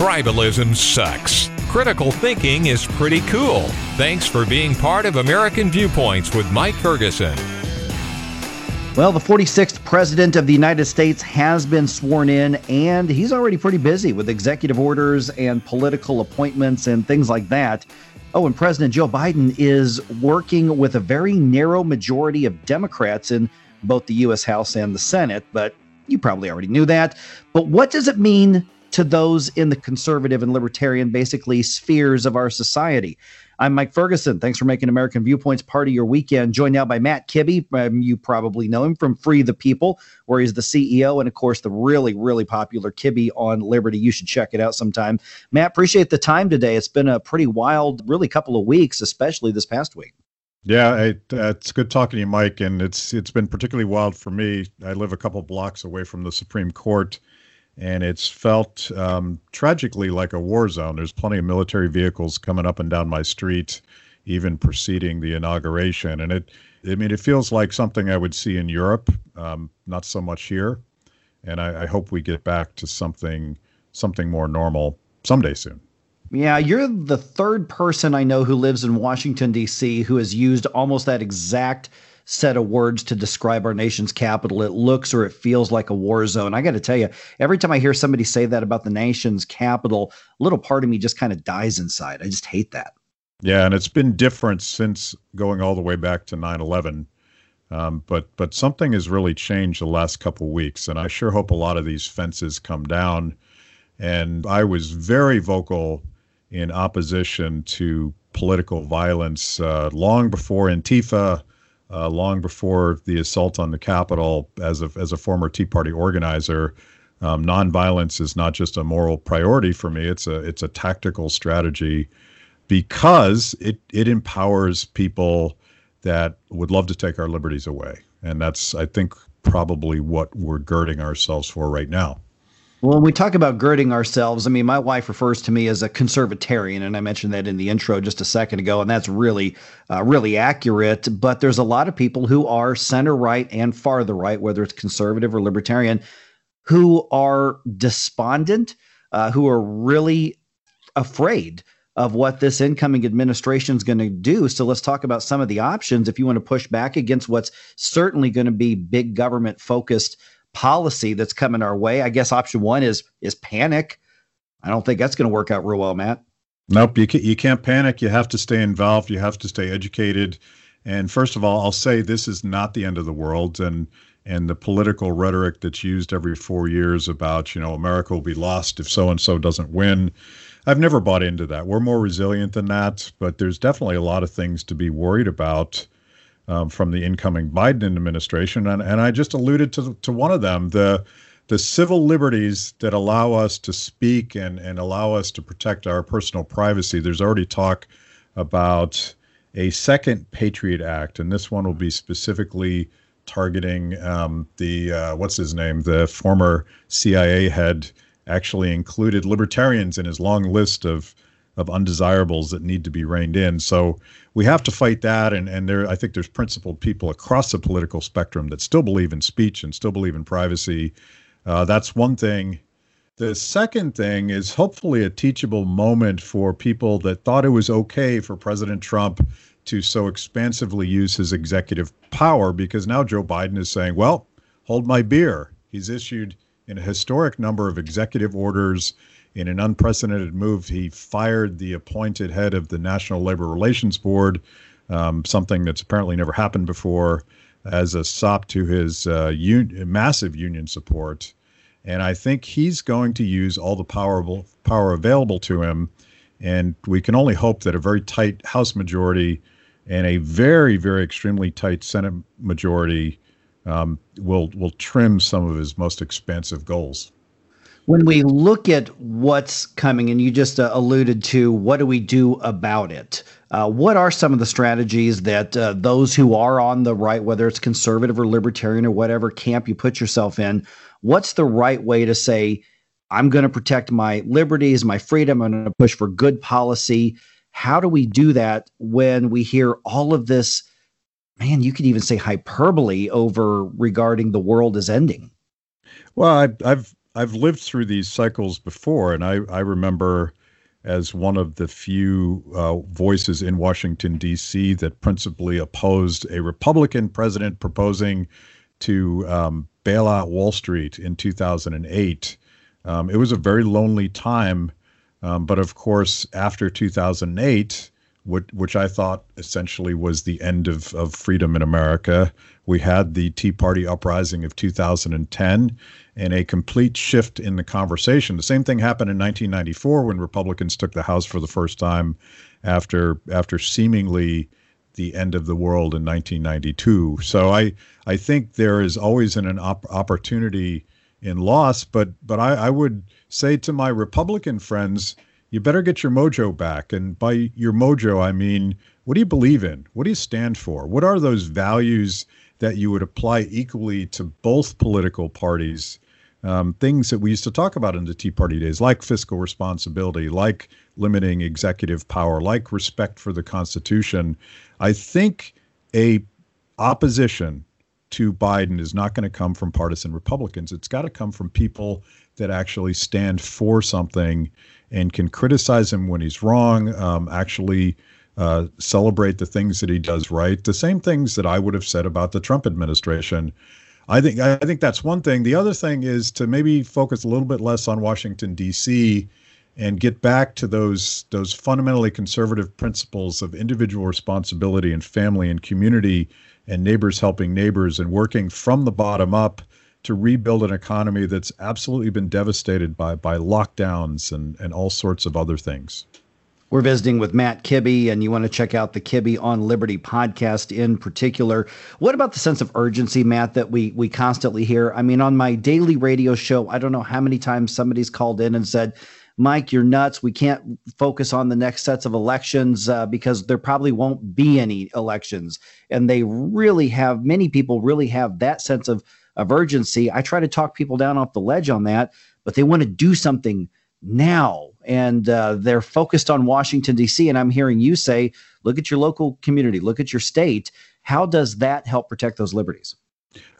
Tribalism sucks. Critical thinking is pretty cool. Thanks for being part of American Viewpoints with Mike Ferguson. Well, the 46th President of the United States has been sworn in, and he's already pretty busy with executive orders and political appointments and things like that. Oh, and President Joe Biden is working with a very narrow majority of Democrats in both the U.S. House and the Senate, but you probably already knew that. But what does it mean to those in the conservative and libertarian, basically, spheres of our society? I'm Mike Ferguson. Thanks for making American Viewpoints part of your weekend. Joined now by Matt Kibbe. Um, you probably know him from Free the People, where he's the CEO, and of course, the really, really popular Kibbe on Liberty. You should check it out sometime. Matt, appreciate the time today. It's been a pretty wild, really, couple of weeks, especially this past week. Yeah, it, uh, it's good talking to you, Mike. And it's it's been particularly wild for me. I live a couple blocks away from the Supreme Court, and it's felt um, tragically like a war zone. There's plenty of military vehicles coming up and down my street, even preceding the inauguration, and it. I mean, it feels like something I would see in Europe, um, not so much here, and I, I hope we get back to something something more normal someday soon. Yeah, you're the third person I know who lives in Washington, D.C., who has used almost that exact set of words to describe our nation's capital. It looks or it feels like a war zone. I got to tell you, every time I hear somebody say that about the nation's capital, a little part of me just kind of dies inside. I just hate that. Yeah, and it's been different since going all the way back to 9 11. Um, but but something has really changed the last couple weeks, and I sure hope a lot of these fences come down. And I was very vocal in opposition to political violence uh, long before Antifa, uh, long before the assault on the Capitol. As a as a former Tea Party organizer, um, nonviolence is not just a moral priority for me; it's a it's a tactical strategy because it it empowers people that would love to take our liberties away, and that's I think probably what we're girding ourselves for right now. When we talk about girding ourselves, I mean, my wife refers to me as a conservatarian, and I mentioned that in the intro just a second ago, and that's really, uh, really accurate. But there's a lot of people who are center right and farther right, whether it's conservative or libertarian, who are despondent, uh, who are really afraid of what this incoming administration is going to do. So let's talk about some of the options if you want to push back against what's certainly going to be big government focused policy that's coming our way. I guess option one is is panic. I don't think that's going to work out real well, Matt. Nope, you can't, you can't panic. You have to stay involved. You have to stay educated. And first of all, I'll say this is not the end of the world. And and the political rhetoric that's used every four years about you know America will be lost if so and so doesn't win. I've never bought into that. We're more resilient than that, but there's definitely a lot of things to be worried about um, from the incoming Biden administration, and and I just alluded to to one of them the the civil liberties that allow us to speak and and allow us to protect our personal privacy. There's already talk about a second Patriot Act, and this one will be specifically targeting um, the uh, what's his name, the former CIA head. Actually included libertarians in his long list of of undesirables that need to be reined in. So we have to fight that. And, and there, I think there's principled people across the political spectrum that still believe in speech and still believe in privacy. Uh, that's one thing. The second thing is hopefully a teachable moment for people that thought it was okay for President Trump to so expansively use his executive power because now Joe Biden is saying, well, hold my beer. He's issued in a historic number of executive orders in an unprecedented move, he fired the appointed head of the National Labor Relations Board, um, something that's apparently never happened before, as a sop to his uh, un- massive union support. And I think he's going to use all the power, power available to him. And we can only hope that a very tight House majority and a very, very extremely tight Senate majority um, will will trim some of his most expansive goals. When we look at what's coming, and you just uh, alluded to what do we do about it? Uh, what are some of the strategies that uh, those who are on the right, whether it's conservative or libertarian or whatever camp you put yourself in, what's the right way to say, I'm going to protect my liberties, my freedom, I'm going to push for good policy? How do we do that when we hear all of this? Man, you could even say hyperbole over regarding the world is ending. Well, I, I've I've lived through these cycles before, and I, I remember as one of the few uh, voices in Washington, D.C., that principally opposed a Republican president proposing to um, bail out Wall Street in 2008. Um, it was a very lonely time. Um, but of course, after 2008, which, I thought essentially was the end of, of freedom in America, we had the Tea Party uprising of 2010 and a complete shift in the conversation. The same thing happened in 1994 when Republicans took the House for the first time after after seemingly the end of the world in 1992. So I I think there is always an, an op- opportunity in loss, but but I, I would say to my Republican friends, you better get your mojo back. And by your mojo, I mean what do you believe in? What do you stand for? What are those values that you would apply equally to both political parties? Um, things that we used to talk about in the Tea Party days, like fiscal responsibility, like limiting executive power, like respect for the Constitution. I think a opposition to Biden is not going to come from partisan Republicans. It's got to come from people that actually stand for something and can criticize him when he's wrong, um, actually uh, celebrate the things that he does right. The same things that I would have said about the Trump administration. I think I think that's one thing. The other thing is to maybe focus a little bit less on Washington D.C. and get back to those those fundamentally conservative principles of individual responsibility and family and community and neighbors helping neighbors and working from the bottom up to rebuild an economy that's absolutely been devastated by by lockdowns and and all sorts of other things. We're visiting with Matt Kibbe, and you want to check out the Kibbe on Liberty podcast in particular. What about the sense of urgency, Matt, that we we constantly hear? I mean, on my daily radio show, I don't know how many times somebody's called in and said, Mike, you're nuts. We can't focus on the next sets of elections uh, because there probably won't be any elections. And they really have, many people really have that sense of, of urgency. I try to talk people down off the ledge on that, but they want to do something now and uh, they're focused on Washington, D.C. And I'm hearing you say, look at your local community, look at your state. How does that help protect those liberties?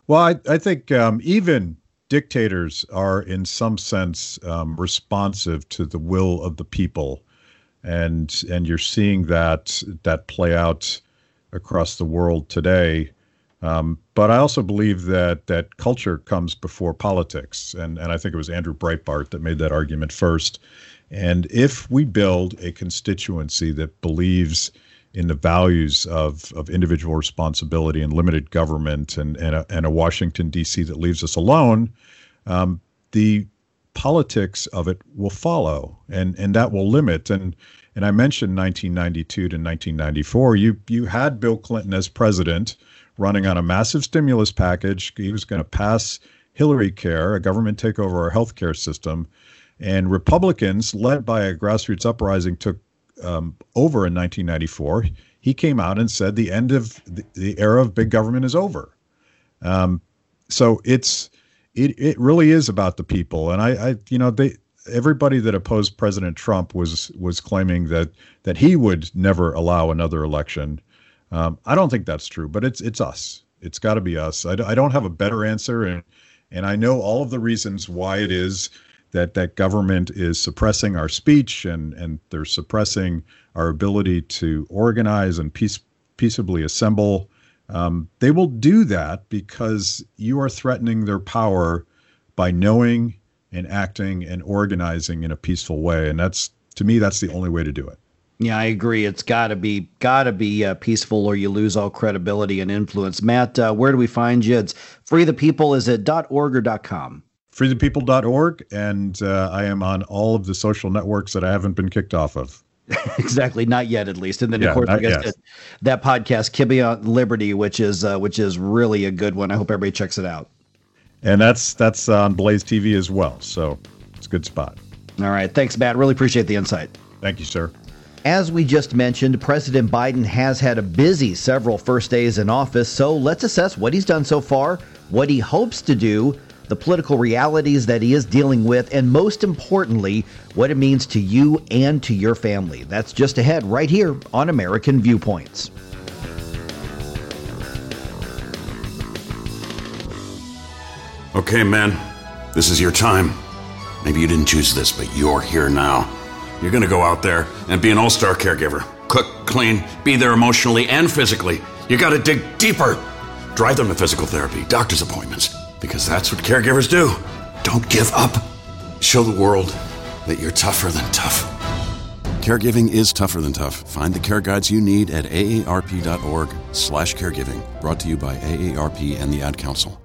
Well, I, I think um, even dictators are, in some sense, um, responsive to the will of the people, and and you're seeing that that play out across the world today. Um, but I also believe that that culture comes before politics, and and I think it was Andrew Breitbart that made that argument first. And if we build a constituency that believes in the values of, of individual responsibility and limited government and, and, a, and a Washington, D.C. that leaves us alone, um, the politics of it will follow and, and that will limit. And, and I mentioned 1992 to 1994. You, you had Bill Clinton as president running on a massive stimulus package. He was going to pass Hillary Care, a government takeover of our healthcare system. And Republicans, led by a grassroots uprising, took um, over in 1994. He came out and said the end of the, the era of big government is over. Um, so it's it it really is about the people. And I, I you know they everybody that opposed President Trump was was claiming that that he would never allow another election. Um, I don't think that's true, but it's it's us. It's got to be us. I, I don't have a better answer, and and I know all of the reasons why it is that that government is suppressing our speech and and they're suppressing our ability to organize and peace, peaceably assemble. Um, they will do that because you are threatening their power by knowing and acting and organizing in a peaceful way, and that's to me that's the only way to do it. Yeah, I agree. It's got to be got to be uh, peaceful, or you lose all credibility and influence. Matt, uh, where do we find you? It's free the people. Is it .org or .com? freethepeople.org, and uh, I am on all of the social networks that I haven't been kicked off of. exactly, not yet, at least. And then, Yeah, of course, I guess that, that podcast, Kibbe on Liberty, which is uh, which is really a good one. I hope everybody checks it out. And that's that's on Blaze TV as well. So it's a good spot. All right, thanks, Matt. Really appreciate the insight. Thank you, sir. As we just mentioned, President Biden has had a busy several first days in office, so let's assess what he's done so far, what he hopes to do, the political realities that he is dealing with, and most importantly, what it means to you and to your family. That's just ahead right here on American Viewpoints. Okay, men, this is your time. Maybe you didn't choose this, but you're here now. You're gonna go out there and be an all star caregiver. Cook, clean, be there emotionally and physically. You gotta dig deeper. Drive them to physical therapy, doctor's appointments, because that's what caregivers do. Don't give up. Show the world that you're tougher than tough. Caregiving is tougher than tough. Find the care guides you need at aarp.org slash caregiving. Brought to you by AARP and the Ad Council.